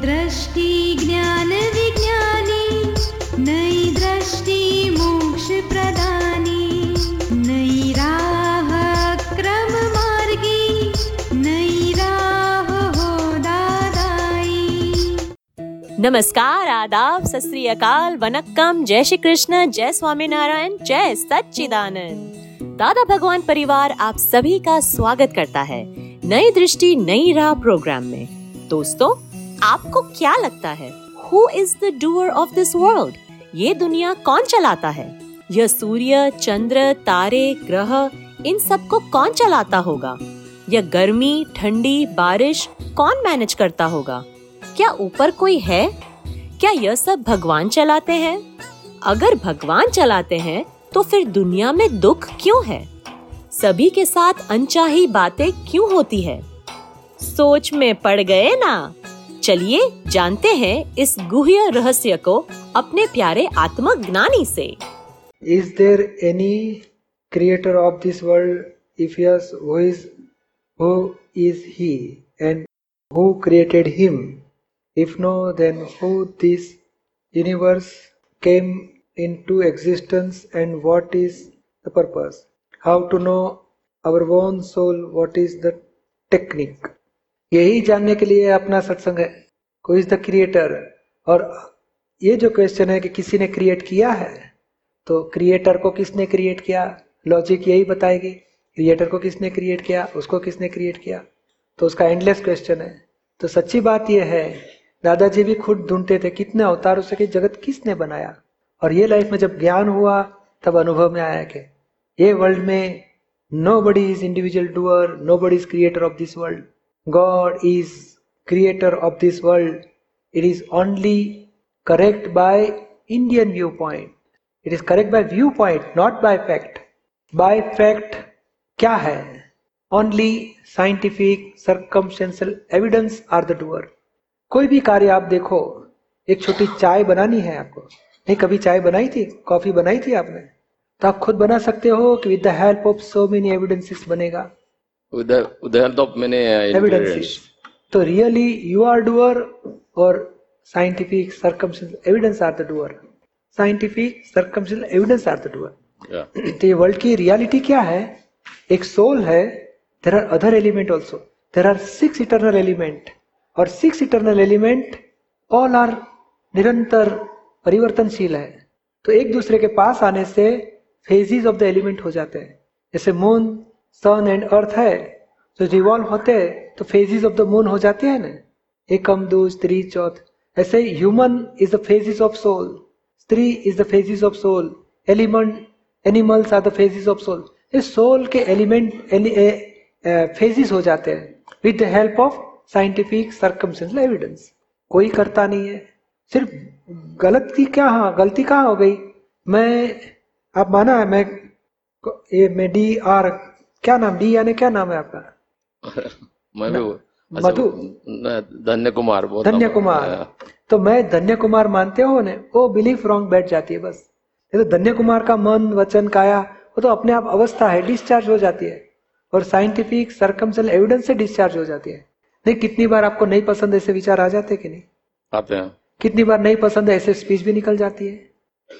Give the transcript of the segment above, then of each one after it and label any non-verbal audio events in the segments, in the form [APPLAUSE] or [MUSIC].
दृष्टि ज्ञान विज्ञानी नई दृष्टि मोक्ष प्रदानी नई राह क्रम मार्गी नई राह हो दादाई नमस्कार, आदाब, सत अकाल, वनक्कम, जय श्री कृष्ण, जय स्वामीनारायण, जय सच्चिदानंद। दादा भगवान परिवार आप सभी का स्वागत करता है नई दृष्टि, नई राह प्रोग्राम में। दोस्तों आपको क्या लगता है? Who is the doer of this world ये दुनिया कौन चलाता है? यह सूर्य, चंद्र, तारे, ग्रह, इन सबको कौन चलाता होगा? यह गर्मी, ठंडी, बारिश कौन मैनेज करता होगा? क्या ऊपर कोई है? क्या यह सब भगवान चलाते हैं? अगर भगवान चलाते हैं तो फिर दुनिया में दुख क्यों है? सभी के साथ अनचाही बातें क्यों होती है? सोच में पड़ गए ना? चलिए जानते हैं इस गुह्य रहस्य को अपने प्यारे आत्मज्ञानी से। Is there any creator of this world if yes who is he and who created him if no then who this universe came into existence and what is the purpose how to know our own soul what is the technique यही जानने के लिए अपना सत्संग है। कोई is the creator और ये जो क्वेश्चन है कि किसी ने क्रिएट किया है तो क्रिएटर को किसने क्रिएट किया? लॉजिक यही बताएगी क्रिएटर को किसने क्रिएट किया? उसको किसने क्रिएट किया? तो उसका एंडलेस क्वेश्चन है। तो सच्ची बात यह है, दादाजी भी खुद ढूंढते थे कितने अवतारों से कि जगत किसने बनाया। और ये लाइफ में जब ज्ञान हुआ, तब अनुभव में आया कि ये वर्ल्ड में nobody is individual doer nobody is creator of this world God is creator of this world it is only correct by Indian viewpoint it is correct by viewpoint not by fact क्या है only scientific circumstantial evidence are the doer कोई भी कार्य आप देखो एक छोटी चाय बनानी है आपको। नहीं कभी चाय बनाई थी? कॉफ़ी बनाई थी आपने? तो आप खुद बना सकते हो कि with the help of so many evidences बनेगा। With the with the help of many uh, evidences तो रियली यू आर डूअर और scientific circumstantial evidence are the doer scientific circumstantial evidence are the doer तो ये world की reality क्या है? एक soul है there are other element also there are six eternal element और six eternal element all are निरंतर परिवर्तनशील है. तो एक दूसरे के पास आने से फेजिज ऑफ़ द एलिमेंट हो जाते हैं. जैसे मून सन एंड अर्थ है तो रिवॉल्व होते हैं तो फेजिस ऑफ़ द मून हो जाते हैं ना? एकम दो स्त्री चौथ। ऐसे human is the phases of soul स्त्री is the phases of soul element animals are the phases of soul ये सोल के एलिमेंट फेजिस हो जाते हैं। With the help of scientific circumstantial evidence कोई करता नहीं है। सिर्फ़ गलती क्या हाँ गलती कहाँ हो गई? मैं, आप माना है, मैं, ये, मैं डी आर क्या नाम? डी यानी क्या नाम है आपका? [LAUGHS] मैं भी मधु। धन्य कुमार धन्य कुमार हाँ, तो मैं धन्य कुमार मानते हो ने वो बिलीफ रॉन्ग बैठ जाती है बस। ये तो धन्य कुमार का मन वचन काया वो तो अपने आप अवस्था है डिस्चार्ज हो जाती है। और साइंटिफिक सरकमसल एविडेंस से डिस्चार्ज हो जाती है। नहीं कितनी बार आपको नहीं पसंद ऐसे विचार आ जाते कि नहीं? आते हैं। कितनी बार नहीं पसंद है ऐसे स्पीच भी निकल जाती है?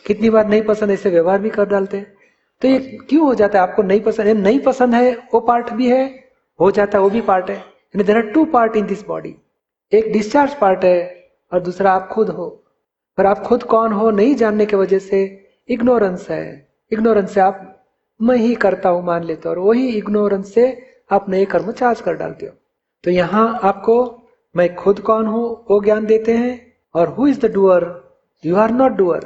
कितनी बार नहीं पसंद ऐसे व्यवहार भी कर डालते हैं? तो ये क्यों हो जाता है? आपको नहीं पसंद है नहीं पसंद है वो पार्ट भी है हो जाता है, वो भी पार्ट है। यानी there are two part in this body एक डिस्चार्ज पार्ट है और दूसरा आप खुद हो। पर आप खुद कौन हो, नहीं जानने की वजह से इग्नोरेंस है। इग्नोरेंस से आप मैं ही करता हूँ मान लेते हो और वही इग्नोरेंस से आप नए कर्म चार्ज कर डालते हो। तो यहाँ आपको मैं खुद कौन हूँ, वो ज्ञान देते हैं और who is the doer you are not doer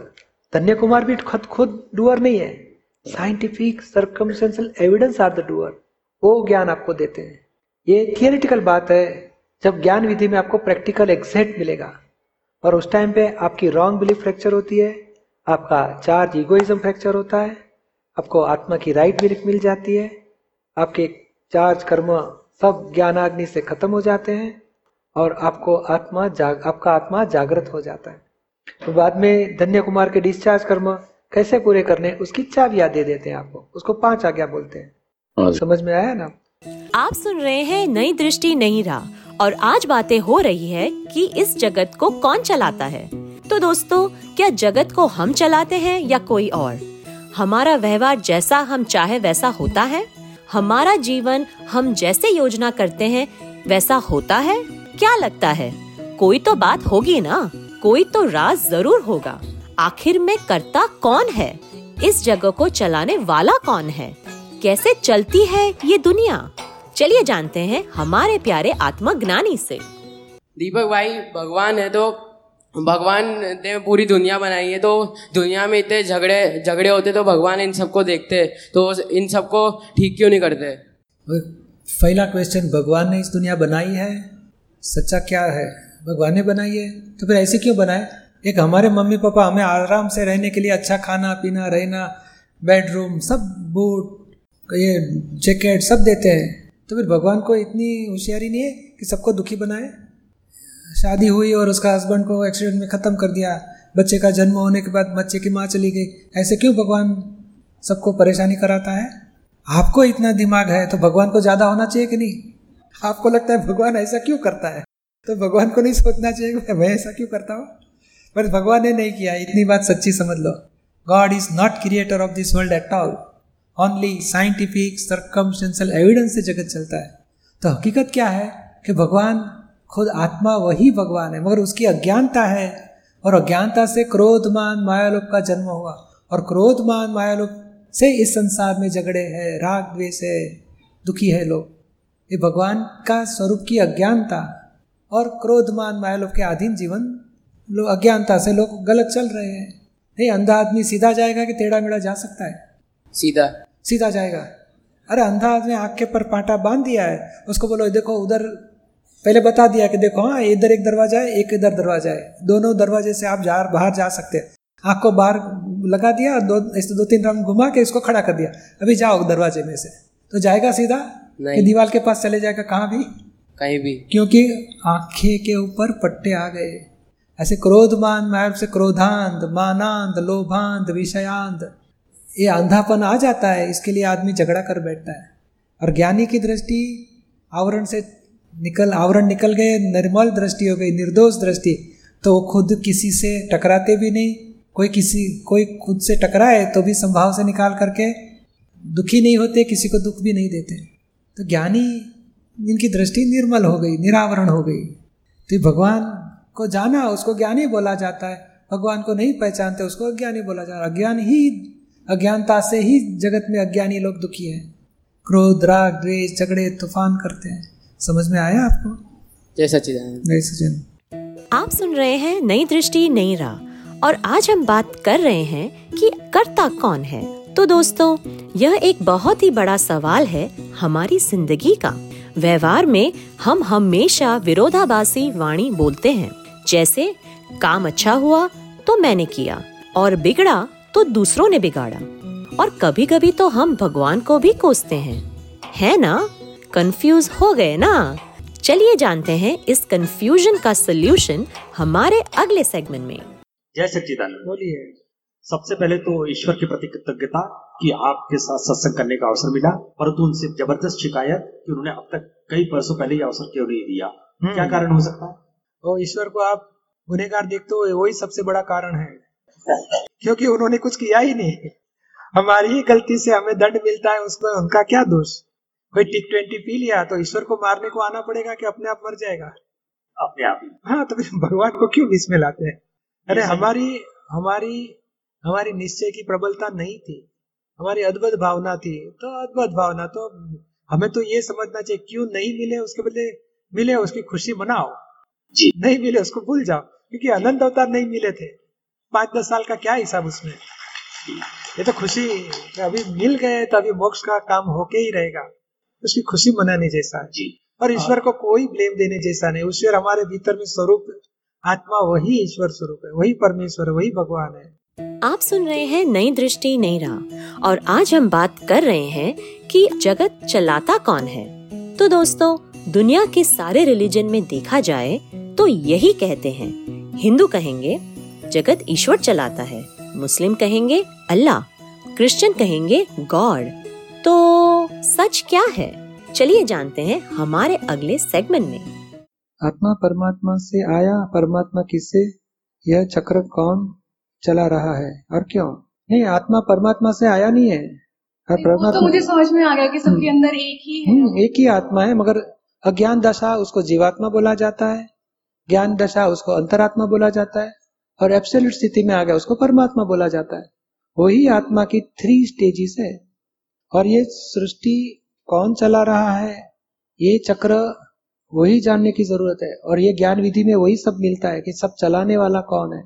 Dhanya Kumar भी खुद खुद डूअर नहीं है। Scientific circumstantial evidence are the doer वो ज्ञान आपको देते हैं। ये थियोरिटिकल बात है, जब ज्ञान विधि में आपको प्रैक्टिकल एग्जैक्ट मिलेगा। और उस टाइम पे आपकी रॉन्ग बिलीफ फ्रैक्चर होती है, आपका चार्ज इगोइज्म फ्रैक्चर होता है, आपको आत्मा की राइट बिलीफ मिल जाती है, आपके चार्ज कर्म सब ज्ञानाग्नि से खत्म हो जाते हैं, और आपको आत्मा जाग, आपका आत्मा जागृत हो जाता है। तो बाद में धन्य कुमार के डिस्चार्ज कर्म कैसे पूरे करने, उसकी चाबियाँ दे देते हैं आपको, उसको पाँच आज्ञा बोलते हैं। समझ में आया ना? आप सुन रहे हैं नई दृष्टि नई राह और आज बातें हो रही है कि इस जगत को कौन चलाता है। तो दोस्तों क्या जगत को हम चलाते हैं या कोई और? हमारा व्यवहार जैसा हम चाहे वैसा होता है? हमारा जीवन हम जैसे योजना करते हैं वैसा होता है? क्या लगता है? कोई तो बात होगी ना? कोई तो राज ज़रूर होगा। आखिर में करता कौन है? इस जगह को चलाने वाला कौन है? कैसे चलती है ये दुनिया? चलिए जानते हैं हमारे प्यारे आत्मज्ञानी से। दीपक भाई भगवान है तो भगवान ने पूरी दुनिया बनाई है तो दुनिया में इतने झगड़े झगड़े होते तो भगवान इन सबको देखते तो इन सबको ठीक क्यों नहीं करते? पहला क्वेश्चन भगवान ने इस दुनिया बनाई है? सच्चा क्या है? भगवान ने बनाई है? तो फिर ऐसे क्यों बनाए? एक हमारे मम्मी पापा हमें आराम से रहने के लिए अच्छा खाना पीना रहना बेडरूम सब बूट ये जैकेट सब देते हैं। तो फिर भगवान को इतनी होशियारी नहीं है कि सबको दुखी बनाए? शादी हुई और उसका हस्बैंड को एक्सीडेंट में ख़त्म कर दिया। बच्चे का जन्म होने के बाद बच्चे की माँ चली गई। ऐसे क्यों भगवान सबको परेशानी कराता है? आपको इतना दिमाग है तो भगवान को ज़्यादा होना चाहिए कि नहीं? आपको लगता है भगवान ऐसा क्यों करता है? तो भगवान को नहीं सोचना चाहिए कि मैं ऐसा क्यों करता हूँ। पर भगवान ने नहीं किया। इतनी बात सच्ची समझ लो। God is not creator of this world at all only scientific circumstantial evidence से जगत चलता है। तो हकीकत क्या है कि भगवान खुद आत्मा वही भगवान है, मगर उसकी अज्ञानता है, और अज्ञानता से क्रोधमान मायालोक का जन्म हुआ, और क्रोधमान मायालोक से इस संसार में झगड़े हैं, राग द्वेष है, दुखी है लोग। ये भगवान का स्वरूप की अज्ञानता और क्रोधमान मायालोक के अधीन जीवन लोग अज्ञानता से लोग गलत चल रहे हैं। नहीं, अंधा आदमी सीधा जाएगा कि टेढ़ा मेढ़ा जा सकता है? सीधा। सीधा जाएगा। अरे अंधा आदमी आँख के पर पाटा बाँध दिया है। उसको बोलो देखो उधर पहले बता दिया कि देखो हाँ इधर एक दरवाज़ा है एक इधर दरवाज़ा है। दोनों दरवाजे से आप जा बाहर जा सकते हैं। आँख को बाहर लगा दिया दो इस दो तीन राउंड घुमा के इसको खड़ा कर दिया। अभी जाओ दरवाजे में से। तो जाएगा सीधा कि दीवार के पास चले जाएगा कहाँ भी? कहीं भी। क्योंकि आँखें के ऊपर पट्टे आ गए। ऐसे क्रोधमान मार्ग से क्रोधांत मानांत लोभांत विषयांत। ये अंधापन आ जाता है, इसके लिए आदमी झगड़ा कर बैठता है। और ज्ञानी की दृष्टि, आवरण से निकल, आवरण निकल गए, निर्मल दृष्टि हो गई, निर्दोष दृष्टि तो वो खुद किसी से टकराते भी नहीं, कोई किसी, कोई खुद से टकराए तो भी संभाव से निकाल करके दुखी नहीं होते, किसी को दुख भी नहीं देते। तो ज्ञानी, इनकी दृष्टि निर्मल हो गई, निरावरण हो गई। तो भगवान को जाना, उसको ज्ञानी बोला जाता है, भगवान को नहीं पहचानते, उसको अज्ञानी बोला जाता है। अज्ञान ही अज्ञानता से ही जगत में अज्ञानी लोग दुखी हैं। क्रोध राग द्वेष झगड़े तूफ़ान करते हैं। समझ में आया आपको? जय सचिदानंद जय सचिन आप सुन रहे हैं नई दृष्टि नई राह। और आज हम बात कर रहे हैं कि कर्ता कौन है। तो दोस्तों यह एक बहुत ही बड़ा सवाल है हमारी ज़िंदगी का। व्यवहार में हम हमेशा विरोधाभासी वाणी बोलते हैं। जैसे काम अच्छा हुआ तो मैंने किया और बिगड़ा तो दूसरों ने बिगाड़ा। और कभी कभी तो हम भगवान को भी कोसते हैं। है ना? कंफ्यूज हो गए ना? चलिए जानते हैं इस कंफ्यूजन का सोल्यूशन हमारे अगले सेगमेंट में। जय सच्चिदानंद। बोलिए। सबसे पहले तो ईश्वर के प्रति कृतज्ञता कि आपके साथ सत्संग करने का अवसर मिला परंतु उनसे ज़बरदस्त शिकायत कि उन्होंने अब तक कई वर्षों पहले ये अवसर क्यों नहीं दिया। हम्म। क्या कारण हो सकता है? और ईश्वर को आप गुनेगार देखते हो वही सबसे बड़ा कारण है। क्योंकि उन्होंने कुछ किया ही नहीं। हमारी ही गलती से हमें दंड मिलता है उसमें उनका क्या दोष? कोई टिक ट्वेंटी पी लिया तो ईश्वर को मारने को आना पड़ेगा कि अपने आप मर जाएगा? अपने आप हाँ। तो भगवान को क्यों बीच में लाते हैं? अरे हमारी हमारी हमारी निश्चय की प्रबलता नहीं थी। हमारी अद्भुत भावना थी। तो अद्भुत भावना तो हमें तो ये समझना चाहिए क्यों नहीं मिले उसके बदले मिले उसकी खुशी मनाओ। जी। नहीं मिले उसको भूल जाओ क्योंकि अनंत अवतार नहीं मिले थे। पाँच दस साल का क्या हिसाब उसमें? ये तो खुशी कि अभी मिल गए तो अभी मोक्ष का काम होके ही रहेगा। उसकी खुशी मनाने जैसा है। जी। और ईश्वर को कोई ब्लेम देने जैसा नहीं। ईश्वर हमारे भीतर में स्वरूप आत्मा वही ईश्वर स्वरूप है वही परमेश्वर वही भगवान है। आप सुन रहे हैं नई दृष्टि नई राह। और आज हम बात कर रहे हैं कि जगत चलाता कौन है? तो दोस्तों दुनिया के सारे रिलीजन में देखा जाए तो यही कहते हैं। हिंदू कहेंगे जगत ईश्वर चलाता है। मुस्लिम कहेंगे अल्लाह। क्रिश्चियन कहेंगे गॉड। तो सच क्या है? चलिए जानते हैं हमारे अगले सेगमेंट में। आत्मा परमात्मा से आया परमात्मा किससे यह चक्र कौन चला रहा है? और क्यों? नहीं आत्मा परमात्मा से आया नहीं है। और नहीं, वो तो मुझे समझ में आ गया कि सबके अंदर एक ही है। हम्म, एक ही आत्मा है मगर अज्ञान दशा उसको जीवात्मा बोला जाता है। ज्ञान दशा उसको अंतरात्मा बोला जाता है। और एब्सोल्यूट स्थिति में आ गया, उसको परमात्मा बोला जाता है। वही आत्मा की थ्री स्टेजेस है। और ये सृष्टि कौन चला रहा है, ये चक्र वही जानने की ज़रूरत है। और ये ज्ञान विधि में वही सब मिलता है कि सब चलाने वाला कौन है।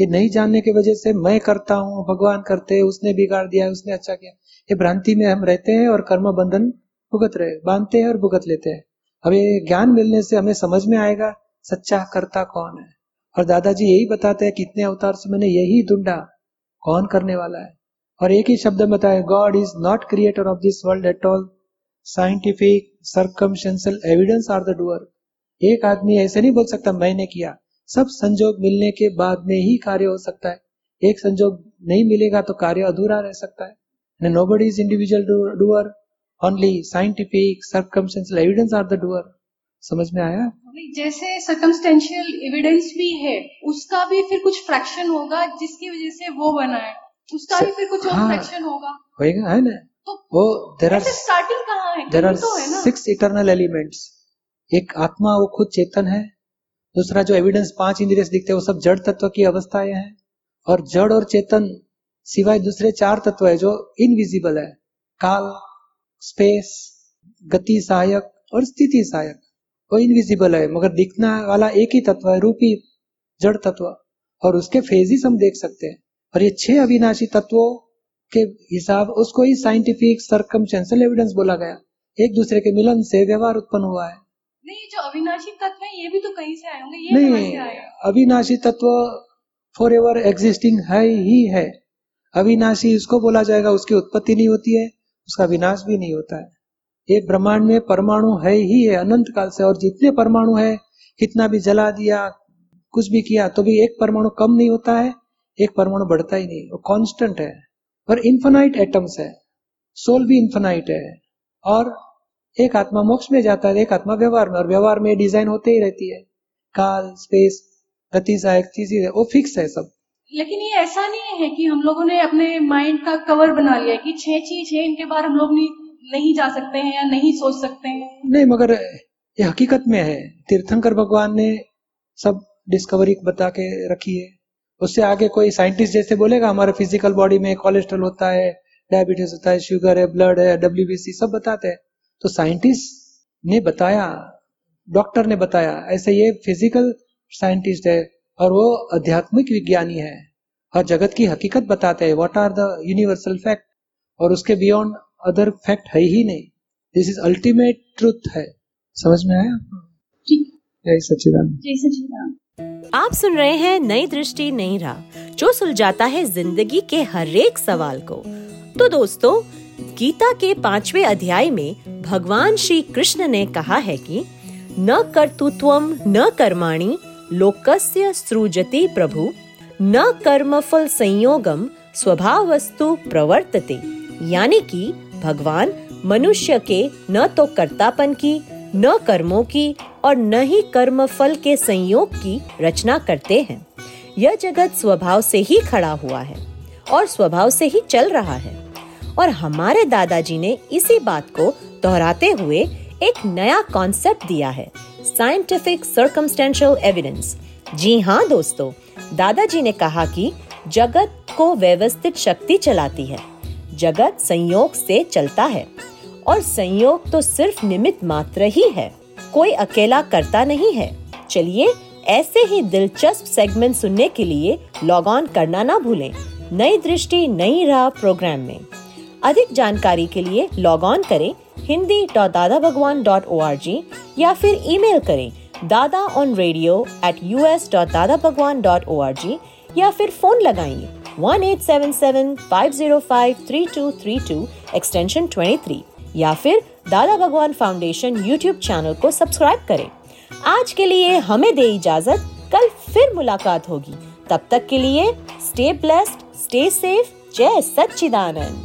ये नहीं जानने की वजह से मैं करता हूँ, भगवान करते हैं, उसने बिगाड़ दिया उसने अच्छा किया। ये भ्रांति में हम रहते हैं और कर्म बंधन भुगत रहे, बांधते हैं और भुगत लेते हैं। अब ये ज्ञान मिलने से हमें समझ में आएगा, सच्चा करता कौन है। और दादाजी यही बताते हैं, कितने अवतार से मैंने यही ढूंढा, कौन करने वाला है? और एक ही शब्द बताया God is not creator of this world at all scientific circumstantial evidence are the doer एक आदमी ऐसे नहीं बोल सकता, मैंने किया। सब संजोग मिलने के बाद में ही कार्य हो सकता है। एक संजोग नहीं मिलेगा तो कार्य अधूरा रह सकता है। Nobody is individual doer only scientific circumstantial evidence are the doer समझ में आया? जैसे सर्कमस्टेंशियल एविडेंस भी है उसका भी फिर कुछ फ्रैक्शन होगा जिसकी वजह से वो बना है। उसका भी फिर कुछ और हाँ। फ्रैक्शन होगा। होएगा है ना? तो वो देर आर स्टार्टिंग कहाँ है? There are six eternal elements एक आत्मा वो खुद चेतन है। दूसरा जो एविडेंस पाँच इंद्रिय दिखते हैं वो सब जड़ तत्व की अवस्थाएँ हैं। और जड़ और चेतन सिवाय दूसरे चार तत्व है जो इनविजिबल है। काल स्पेस गति सहायक और स्थिति सहायक। वो इनविजिबल है मगर दिखना वाला एक ही तत्व है रूपी जड़ तत्व। और उसके फेजिस हम देख सकते हैं। और ये छह अविनाशी तत्वों के हिसाब उसको ही साइंटिफिक सर्कमस्टेंशियल एविडेंस बोला गया। एक दूसरे के मिलन से व्यवहार उत्पन्न हुआ है। नहीं जो अविनाशी तत्व है ये भी तो कहीं से आए होंगे ये नहीं अविनाशी तत्व फॉर एवर एग्जिस्टिंग है ही है। अविनाशी इसको बोला जाएगा उसकी उत्पत्ति नहीं होती है उसका विनाश भी नहीं होता है। ये ब्रह्मांड में परमाणु है ही है अनंत काल से, और जितने परमाणु है, कितना भी जला दिया, कुछ भी किया तो भी एक परमाणु कम नहीं होता है, एक परमाणु बढ़ता ही नहीं, वो कांस्टेंट है। और इन्फेनाइट एटम्स है सोल भी इन्फेनाइट है। और एक आत्मा मोक्ष में जाता है, एक आत्मा व्यवहार में, और व्यवहार में डिज़ाइन होते ही रहती है। काल स्पेस गति सहायक चीज़ें, वो फिक्स है सब। लेकिन ये ऐसा नहीं है कि हम लोगों ने अपने माइंड का कवर बना लिया कि छह चीज़ है, इनके बारे हम लोग नहीं नहीं जा सकते हैं या नहीं सोच सकते हैं। नहीं, मगर ये हकीकत में है। तीर्थंकर भगवान ने सब डिस्कवरी बता के रखी है। उससे आगे कोई साइंटिस्ट जैसे बोलेगा, हमारे फ़िज़िकल बॉडी में कोलेस्ट्रॉल होता है डायबिटीज़ होता है शुगर है ब्लड है डब्ल्यूबीसी सब बताते हैं। तो साइंटिस्ट ने बताया डॉक्टर ने बताया, ऐसे ये फ़िज़िकल साइंटिस्ट है और वो आध्यात्मिक विज्ञानी है। और जगत की हकीकत बताते हैं what are the universal fact और उसके बियॉन्ड अदर फैक्ट है ही नहीं। दिस इज़ अल्टीमेट ट्रुथ है। समझ में आया? ठीक जय सच्चिदानंद। जय सच्चिदानंद। आप सुन रहे हैं नई दृष्टि नई राह जो सुलझाता है ज़िंदगी के हर एक सवाल को। तो दोस्तों गीता के पांचवे अध्याय में भगवान श्री कृष्ण ने कहा है कि न कर्तृत्वम न कर्माणि लोकस्य सृजति प्रभु न कर्मफल संयोगम स्वभावस्तु प्रवर्तते। यानी कि भगवान मनुष्य के न तो कर्तापन की, न कर्मों की और न ही कर्म फल के संयोग की रचना करते हैं। यह जगत स्वभाव से ही खड़ा हुआ है और स्वभाव से ही चल रहा है। और हमारे दादाजी ने इसी बात को दोहराते हुए एक नया कॉन्सेप्ट दिया है साइंटिफिक सर्कमस्टेंशियल एविडेंस जी हाँ दोस्तों, दादाजी ने कहा कि जगत को व्यवस्थित शक्ति चलाती है। जगत संयोग से चलता है। और संयोग तो सिर्फ़ निमित मात्र ही है। कोई अकेला करता नहीं है। चलिए, ऐसे ही दिलचस्प सेगमेंट सुनने के लिए लॉग ऑन करना ना भूलें। नई दृष्टि, नई राह प्रोग्राम में। अधिक जानकारी के लिए लॉग ऑन करें Hindi dot Dada Bhagwan dot O R G या फिर ईमेल करें Dada on radio at U S dot Dada Bhagwan dot O R G या फिर फ़ोन लगाइए। One eight seven seven five zero five three two three two extension twenty three या फिर Dada Bhagwan foundation YouTube channel को subscribe करें। आज के लिए हमें दे इजाज़त। कल फिर मुलाकात होगी। तब तक के लिए स्टे ब्लेस्ड स्टे सेफ़ जय सच्चिदानंद।